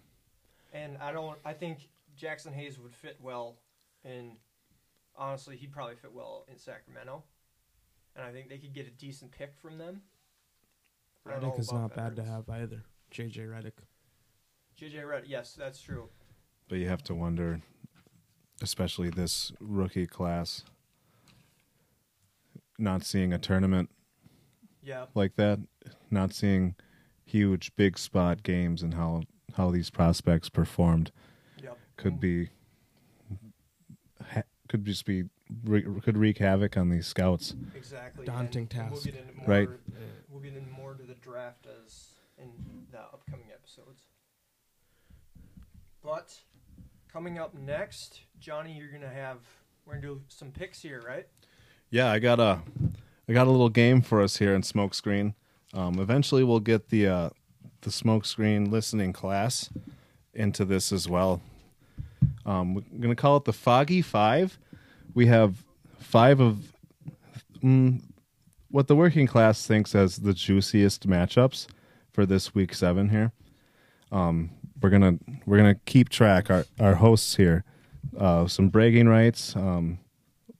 And I don't. I think Jaxson Hayes would fit well in. Honestly, he'd probably fit well in Sacramento, and I think they could get a decent pick from them. I Redick is about not bad to have either. JJ Redick. JJ Red, yes, that's true. But you have to wonder, especially this rookie class, not seeing a tournament Yeah, like that, not seeing huge big spot games and how how these prospects performed yep. could be ha- could just be re- could wreak havoc on these scouts. exactly daunting and We'll task. get into more, Right. We'll get into more to the draft as in the upcoming episodes. But coming up next, Johnny, you're gonna have we're gonna do some picks here, right? Yeah, I got a I got a little game for us here in Smokescreen. Um, eventually, we'll get the uh, the Smokescreen listening class into this as well. Um, we're gonna call it the Foggy Five. We have five of mm, what the working class thinks as the juiciest matchups for this week seven here. Um, we're gonna we're gonna keep track our our hosts here. Uh, some bragging rights. Um,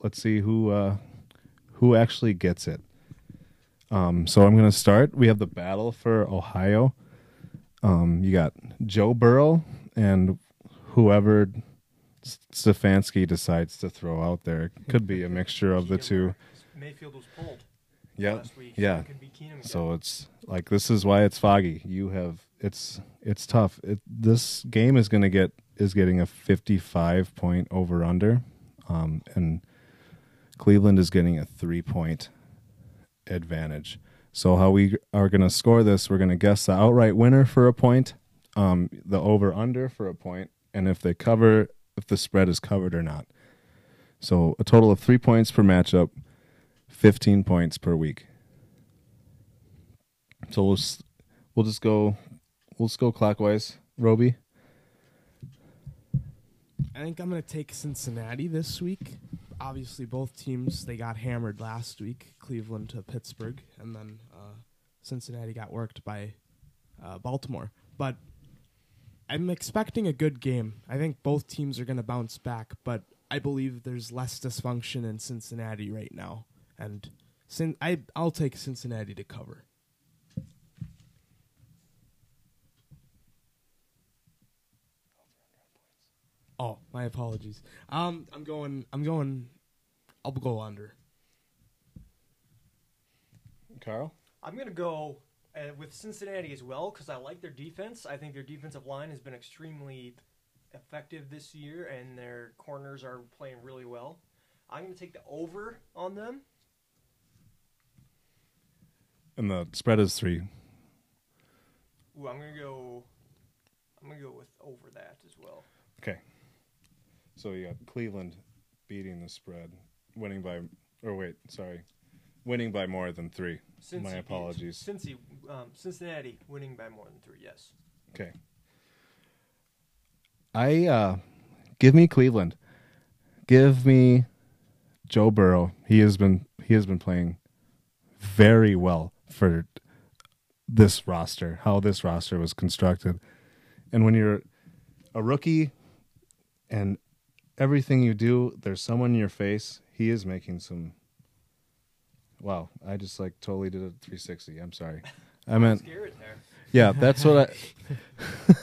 let's see who uh, who actually gets it. Um, so I'm going to start. We have the battle for Ohio. Um, you got Joe Burrow and whoever Stefanski decides to throw out there. Could be a mixture of the two. Mayfield was pulled Yep. last week. Yeah. it could be Keenum again. So it's like this is why it's foggy. You have it's it's tough. It, this game is going to get is getting a 55 point over under, um, and Cleveland is getting a three point advantage. So how we are going to score this? We're going to guess the outright winner for a point, um, the over under for a point, and if they cover, if the spread is covered or not. So a total of three points per matchup, 15 points per week. So we'll we'll just go we'll just go clockwise. Roby. I think I'm going to take Cincinnati this week. Obviously, both teams they got hammered last week. Cleveland to Pittsburgh, and then uh, Cincinnati got worked by uh, Baltimore. But I'm expecting a good game. I think both teams are going to bounce back, but I believe there's less dysfunction in Cincinnati right now, and Cin- I I'll take Cincinnati to cover. Oh, my apologies. Um, I'm going. I'm going. I'll go under. Carl. I'm gonna go uh, with Cincinnati as well because I like their defense. I think their defensive line has been extremely effective this year, and their corners are playing really well. I'm gonna take the over on them. And the spread is three. Ooh, I'm gonna go. I'm gonna go with over that as well. Okay. So you got Cleveland beating the spread, winning by or wait, sorry. Winning by more than three. Cincy My beat- apologies. Cincy, um, Cincinnati winning by more than three. Yes. Okay. I uh give me Cleveland. Give me Joe Burrow. He has been he has been playing very well for this roster, how this roster was constructed. And when you're a rookie and everything you do, there's someone in your face, he is making some Wow, I just like totally did a 360. I'm sorry. (laughs) I meant yeah, that's what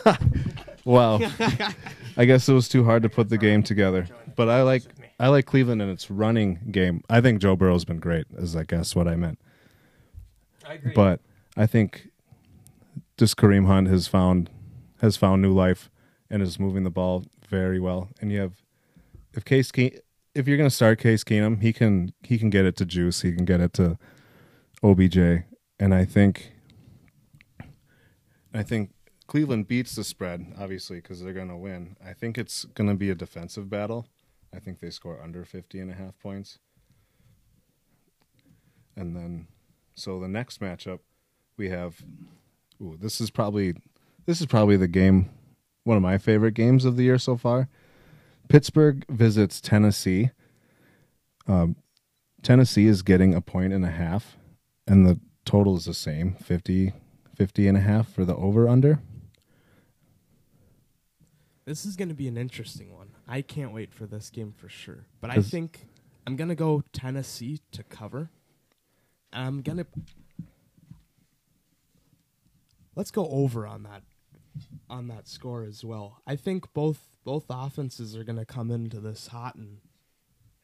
I. (laughs) wow, (laughs) I guess it was too hard to put the game together. But I like I like Cleveland and its running game. I think Joe Burrow's been great, is I guess what I meant. I agree. But I think just Kareem Hunt has found has found new life and is moving the ball very well. And you have if Case Keen, if you're to start Case Keenum, he can he can get it to Juice, he can get it to OBJ, and I think I think Cleveland beats the spread obviously because they're to win. I think it's to be a defensive battle. I think they score under 50 and a half points. And then so the next matchup we have ooh, this is probably this is probably the game one of my favorite games of the year so far. Pittsburgh visits Tennessee. Um, Tennessee is getting a point and a half, and the total is the same 50, 50 and a half for the over under. This is going to be an interesting one. I can't wait for this game for sure. But I think I'm going to go Tennessee to cover. I'm going to Let's go over on that on that score as well. I think both both offenses are going to come into this hot and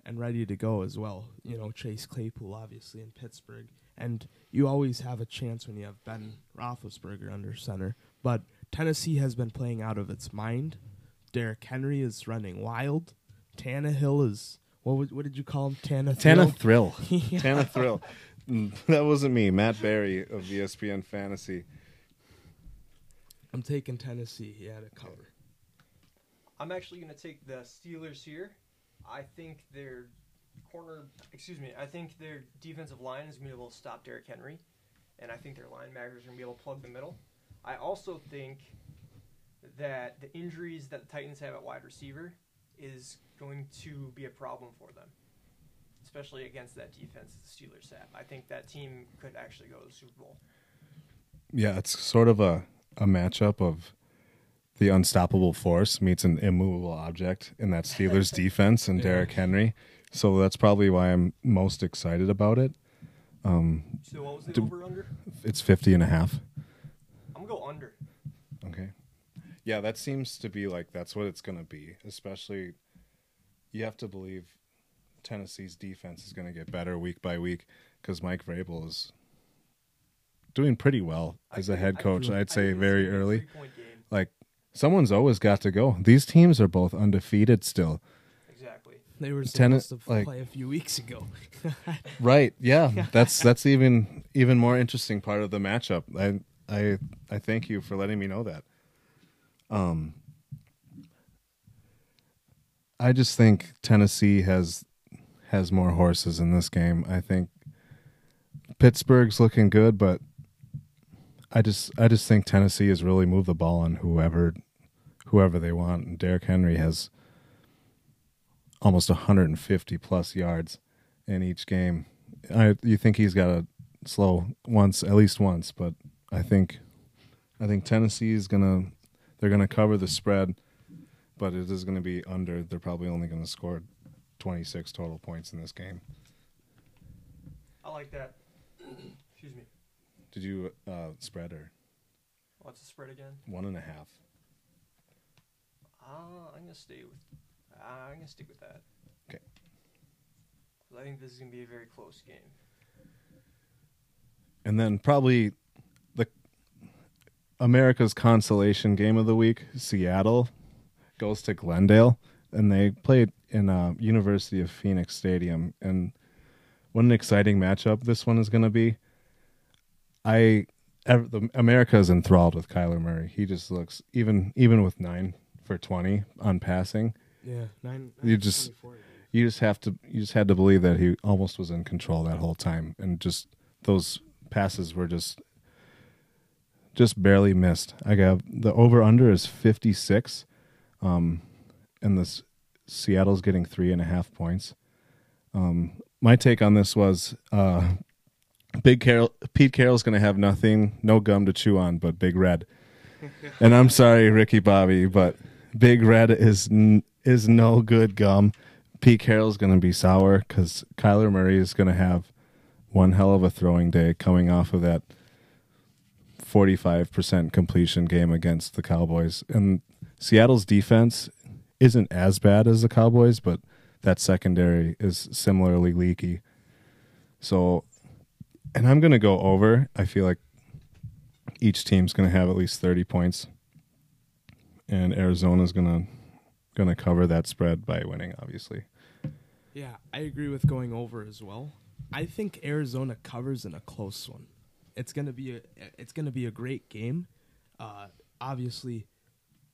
and ready to go as well. You know, Chase Claypool obviously in Pittsburgh, and you always have a chance when you have Ben Roethlisberger under center. But Tennessee has been playing out of its mind. Derrick Henry is running wild. Tannehill is what? would- What did you call him? Tanna. Tana Thrill. (laughs) Yeah. Tana Thrill. Mm, That wasn't me. Matt Berry of ESPN Fantasy. I'm taking Tennessee. Yeah, to cover. I'm actually going to take the Steelers here. I think their corner, excuse me, I think their defensive line is going to be able to stop Derrick Henry, and I think their linebackers are going to be able to plug the middle. I also think that the injuries that the Titans have at wide receiver is going to be a problem for them, especially against that defense the Steelers have. I think that team could actually go to the Super Bowl. Yeah, it's sort of a, a matchup of the unstoppable force meets an immovable object in that Steelers (laughs) defense and Yeah. Derrick Henry. So that's probably why I'm most excited about it. Um, So what was the Do- over under? it's 50 and a half. I'm going to go under. Okay. Yeah, that seems to be like that's what it's going to be. Especially, you have to believe Tennessee's defense is going to get better week by week because Mike Vrabel is doing pretty well as a head coach. I'd say very gonna be a early. Like someone's always got to go. These teams are both undefeated still. Exactly. They were Tenna- supposed to like- play a few weeks ago. (laughs) Right. Yeah. that's that's even even more interesting part of the matchup. I I I thank you for letting me know that. Um I just think Tennessee has has more horses in this game. I think Pittsburgh's looking good, but I just I just think Tennessee has really moved the ball on whoever whoever they want. And Derrick Henry has almost 150 plus yards in each game. I you think he's got to slow once at least once, but I think I think Tennessee is gonna they're gonna cover the spread, but it is gonna be under. They're probably only gonna score 26 total points in this game. I like that. Did you uh, spread or What's the spread again? one and a half? Uh, I'm gonna stay with. Uh, I'm gonna stick with that. Okay. 'Cause I think this is gonna be a very close game. And then probably the America's consolation game of the week, Seattle goes to Glendale, and they played in uh, University of Phoenix Stadium. And what an exciting matchup this one is going to be. I the, America is enthralled with Kyler Murray. He just looks even even with nine for twenty on passing. yeah, nine. You just- You just have to you just had to believe that he almost was in control that whole time, and just those passes were just just barely missed. I got the over under is fifty six, um, and this Seattle's getting three and a half points. Um, my take on this was uh, Big Carol Pete Carroll's going to have nothing, no gum to chew on, but Big Red. and I'm sorry, Ricky Bobby, but Big Red is n- is no good gum. Pete Carroll's going to be sour because Kyler Murray is going to have one hell of a throwing day coming off of that 45% completion game against the Cowboys. And Seattle's defense isn't as bad as the Cowboys, but that secondary is similarly leaky. So, and I'm going to go over. I feel like each team's going to have at least 30 points. And Arizona's going to going to cover that spread by winning obviously. Yeah, I agree with going over as well. I think Arizona covers in a close one. It's gonna be a it's gonna be a great game. Uh, obviously,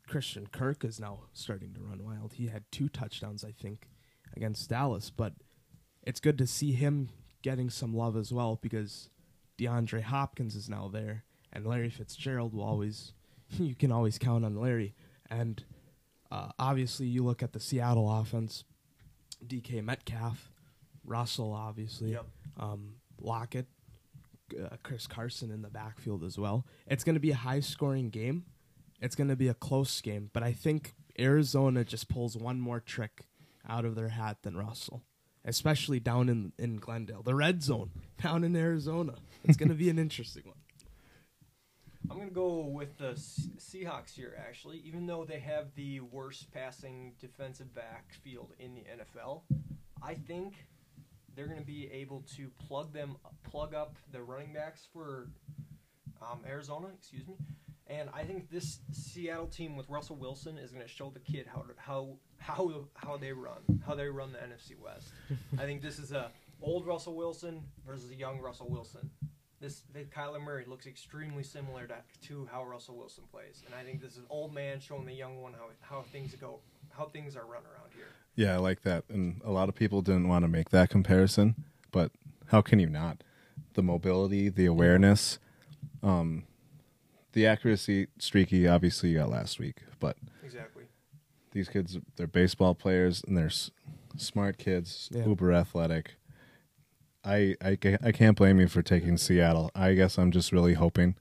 Christian Kirk is now starting to run wild. He had two touchdowns, I think, against Dallas, but it's good to see him getting some love as well because DeAndre Hopkins is now there, and Larry Fitzgerald will always (laughs) you can always count on Larry. And uh, obviously, you look at the Seattle offense. DK Metcalf, Russell, obviously, Yep. um, Lockett, uh, Chris Carson in the backfield as well. It's going to be a high scoring game. It's going to be a close game, but I think Arizona just pulls one more trick out of their hat than Russell, especially down in in Glendale, the red zone down in Arizona. It's going to be an (laughs) interesting one. I'm going to go with the Seahawks here, actually. Even though they have the worst passing defensive backfield in the NFL, I think they're going to be able to plug them, plug up the running backs for um, Arizona. Excuse me. And I think this Seattle team with Russell Wilson is going to show the kid how how how how they run, how they run the NFC West. I think this is a old Russell Wilson versus a young Russell Wilson. This Kyler Murray looks extremely similar to, to how Russell Wilson plays, and I think this is an old man showing the young one how how things go, how things are run around here. Yeah, I like that. And a lot of people didn't want to make that comparison, but how can you not? The mobility, the awareness, um, the accuracy, streaky. Obviously, you got last week, but Exactly. these kids, they're baseball players and they're s- smart kids, Yeah. uber athletic. I, I ca- I can't blame you for taking Seattle. I guess I'm just really hoping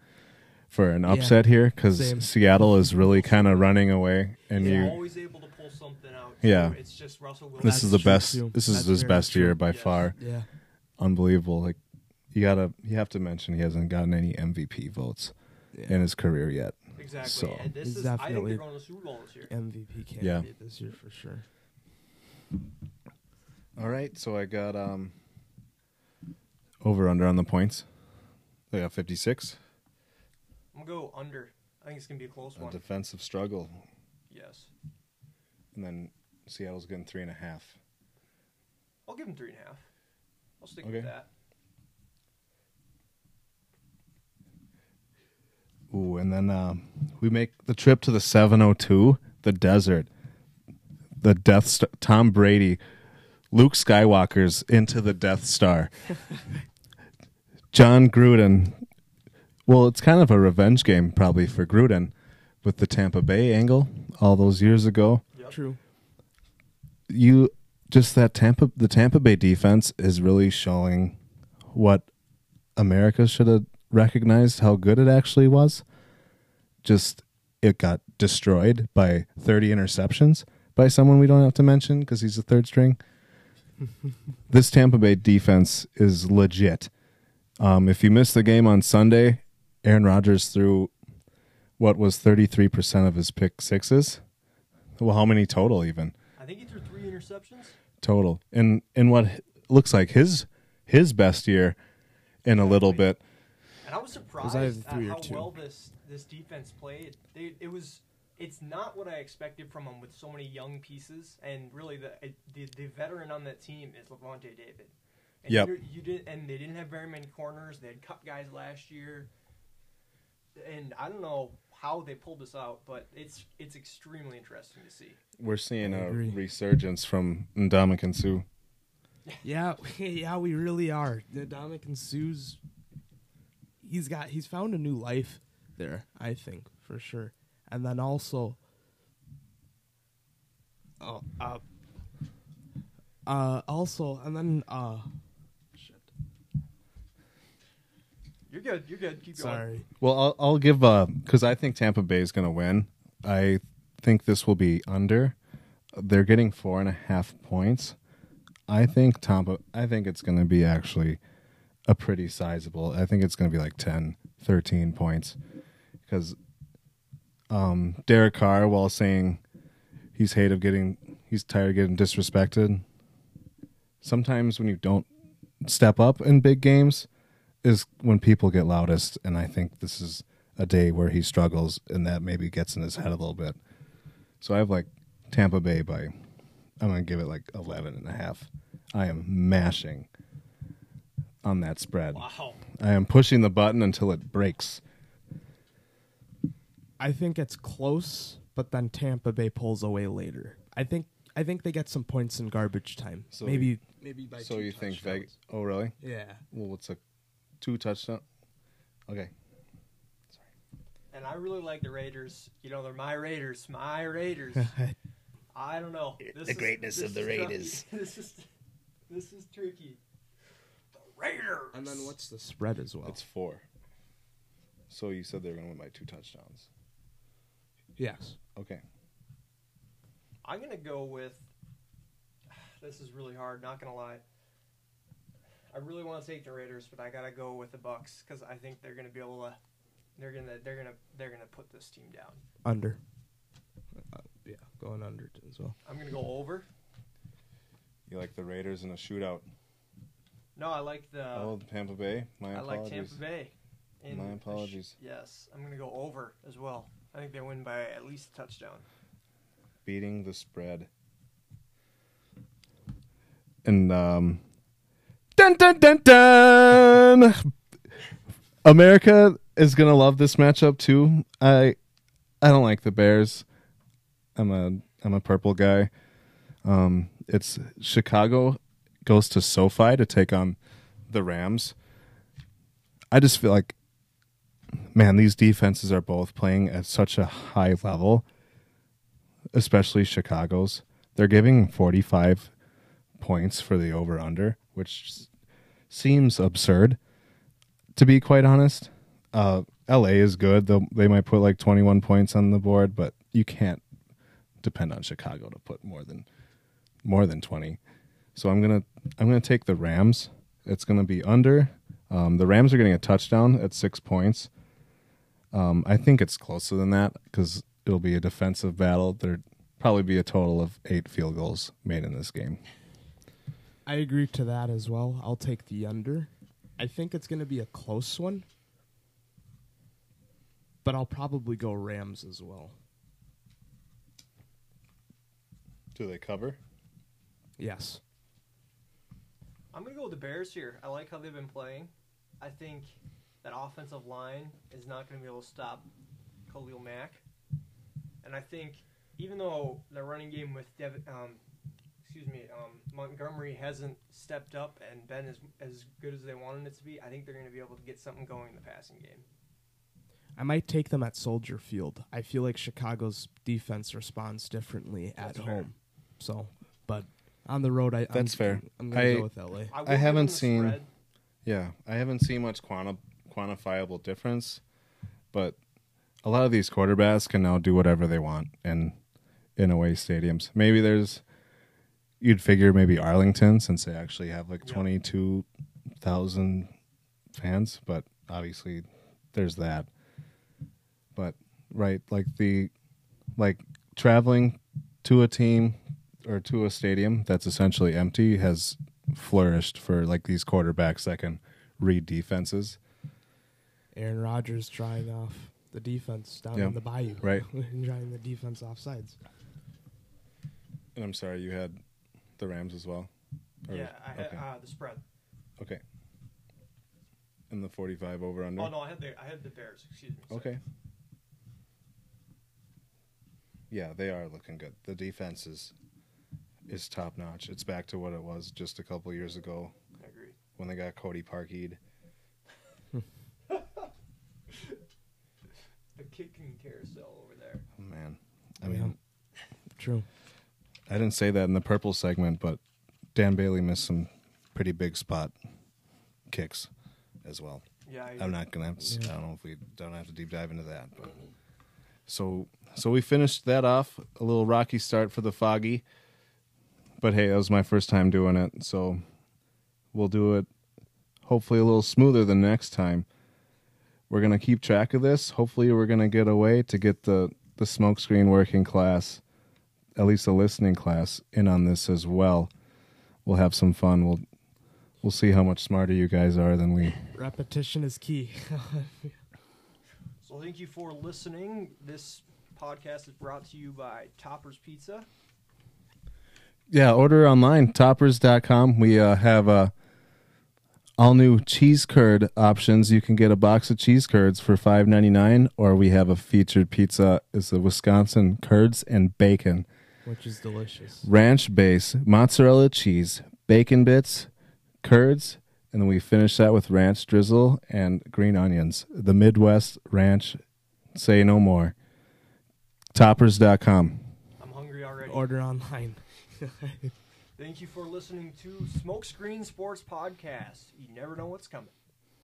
for an Yeah, upset here because. Seattle is really kind of running away, and He's you always able to pull something out. Yeah. It's just Russell Wilson. this is the That's true, best. too. This is That's his best true. year by Yes. far. Yeah, Unbelievable. Like you gotta you have to mention he hasn't gotten any MVP votes yeah. in his career yet. exactly. so- and this He's is I think definitely- they're going to the Super Bowl this year. MVP candidate Yeah. this year for sure. All right, so I got um over under on the points. I got 56. I'm gonna go under. I think it's gonna be a close A one. defensive struggle, yes, and then Seattle's getting three and a half. I'll give him three and a half. I'll stick Okay. with that. Ooh, and then um, we make the trip to the 702, the desert, the Death Star. Tom Brady, Luke Skywalker's into the Death Star. (laughs) Jon Gruden. Well, it's kind of a revenge game probably for Gruden with the Tampa Bay angle all those years ago. Yep. True. You just that Tampa the Tampa Bay defense is really showing what America should have recognized how good it actually was. Just it got destroyed by 30 interceptions by someone we don't have to mention because he's a third string. (laughs) this Tampa Bay defense is legit. Um, if you missed the game on Sunday, Aaron Rodgers threw what was 33% of his pick sixes. Well, how many total even? I think he threw three interceptions. total in in what looks like his his best year in a little bit. And I was surprised either at how two. well this this defense played. They, it was it's not what I expected from them with so many young pieces, and really the the, the veteran on that team is Lavonte David. And Yep. you, you did, and they didn't have very many corners. They had cut guys last year, and I don't know how they pulled this out, but it's it's extremely interesting to see. We're seeing a resurgence from Ndamukong Suh. Yeah, (laughs) yeah, we really are. The Ndamukong Suh's he's got he's found a new life there, I think, for sure. And then also Oh uh uh also and then uh shit. You're good. You're good. Keep going. Sorry. Well, I'll, I'll give because I think Tampa Bay is going to win. I think this will be under. They're getting four and a half points. I think Tampa. I think it's going to be actually a pretty sizable. I think it's going to be like 10, 13 points because um, Derek Carr, while saying he's hate of getting, he's tired of getting disrespected. Sometimes when you don't step up in big games, is when people get loudest, and I think this is a day where he struggles, and that maybe gets in his head a little bit. So I have like Tampa Bay by, I'm gonna give it like 11 and a half. I am mashing on that spread. Wow. I am pushing the button until it breaks. I think it's close, but then Tampa Bay pulls away later. I think I think they get some points in garbage time. So- maybe maybe by So two you think touchdowns. Vegas? Oh, really? Yeah. Well, what's a two touchdown? Okay. And I really like the Raiders. You know, they're my Raiders. My Raiders. (laughs) I don't know. This The is- greatness this of the is tough. Raiders. (laughs) this is this is tricky. The Raiders. and then what's the spread as well? It's four. So you said they're going to win by two touchdowns. yes. Okay. I'm gonna go with. (sighs) This is really hard. Not gonna lie. I really want to take the Raiders, but I gotta go with the Bucs because I think they're gonna be able to. They're gonna. They're gonna. They're gonna put this team down. Under. Uh, yeah, going under as well. I'm gonna go over. You like the Raiders in a shootout? No, I like the. oh, Tampa Bay. My apologies. I apologies. like Tampa Bay. My the sh- apologies. yes, I'm gonna go over as well. I think they win by at least a touchdown. Beating the spread. And um, dun dun dun dun. America is gonna love this matchup too. I I don't like the Bears. I'm a I'm a purple guy. Um, it's Chicago goes to SoFi to take on the Rams. I just feel like, man, these defenses are both playing at such a high level, especially Chicago's. They're giving 45 points for the over under, which seems absurd, to be quite honest. Uh, LA is good. They'll, they might put like 21 points on the board, but you can't depend on Chicago to put more than more than 20. So I'm gonna I'm gonna take the Rams. It's gonna be under. Um, the Rams are getting a touchdown at six points. Um, I think it's closer than that because it'll be a defensive battle. There'd probably be a total of eight field goals made in this game. I agree to that as well. I'll take the under. I think it's going to be a close one, but I'll probably go Rams as well. Do they cover? Yes. I'm gonna go with the Bears here. I like how they've been playing. I think that offensive line is not gonna be able to stop Khalil Mack, and I think even though the running game with Dev- um, excuse me, um, Montgomery hasn't stepped up and been as as good as they wanted it to be, I think they're gonna be able to get something going in the passing game. I might take them at Soldier Field. I feel like Chicago's defense responds differently at fair. home. So, but on the road, I That's I'm, fair. I'm going I- to go with LA. I, I haven't seen- spread. Yeah, I haven't seen much quanti- quantifiable difference, but a lot of these quarterbacks can now do whatever they want in in away stadiums. Maybe there's you'd figure maybe Arlington since they actually have like Yeah. twenty two thousand fans, but obviously there's that. But right, like the like traveling to a team or to a stadium that's essentially empty has flourished for like these quarterbacks that can read defenses. Aaron Rodgers drying off the defense down Yeah. in the bayou. Right. (laughs) drying the defense off sides. And I'm sorry, you had the Rams as well. Or- Yeah, I had okay. uh, the spread. okay. And the 45 over under. Oh no, I had the I had the Bears. Excuse me. sorry. Okay. Yeah, they are looking good. The defense is is top notch. It's back to what it was just a couple years ago I agree. when they got Cody Parkied. (laughs) The kicking carousel over there. Oh, man, I mean, True. I didn't say that in the purple segment, but Dan Bailey missed some pretty big spot kicks as well. Yeah, I, I'm not gonna have to. Yeah. I don't know if we don't have to deep dive into that. But so so we finished that off. A little rocky start for the foggy, but hey, that was my first time doing it, so we'll do it. Hopefully, a little smoother than next time. We're gonna keep track of this. Hopefully, we're gonna get a way to get the the smokescreen working class, at least the listening class, in on this as well. We'll have some fun. We'll we'll see how much smarter you guys are than we. Repetition is key. (laughs) So thank you for listening. This podcast is brought to you by Toppers Pizza. Yeah, order online, toppers.com. We uh, have uh, all new cheese curd options. You can get a box of cheese curds for five ninety nine, or we have a featured pizza. It's the Wisconsin curds and bacon, which is delicious. ranch base, mozzarella cheese, bacon bits, curds, and then we finish that with ranch drizzle and green onions. The Midwest Ranch, say no more. Toppers.com. I'm hungry already. Order online. (laughs) Thank you for listening to Smokescreen Sports Podcast. You never know what's coming.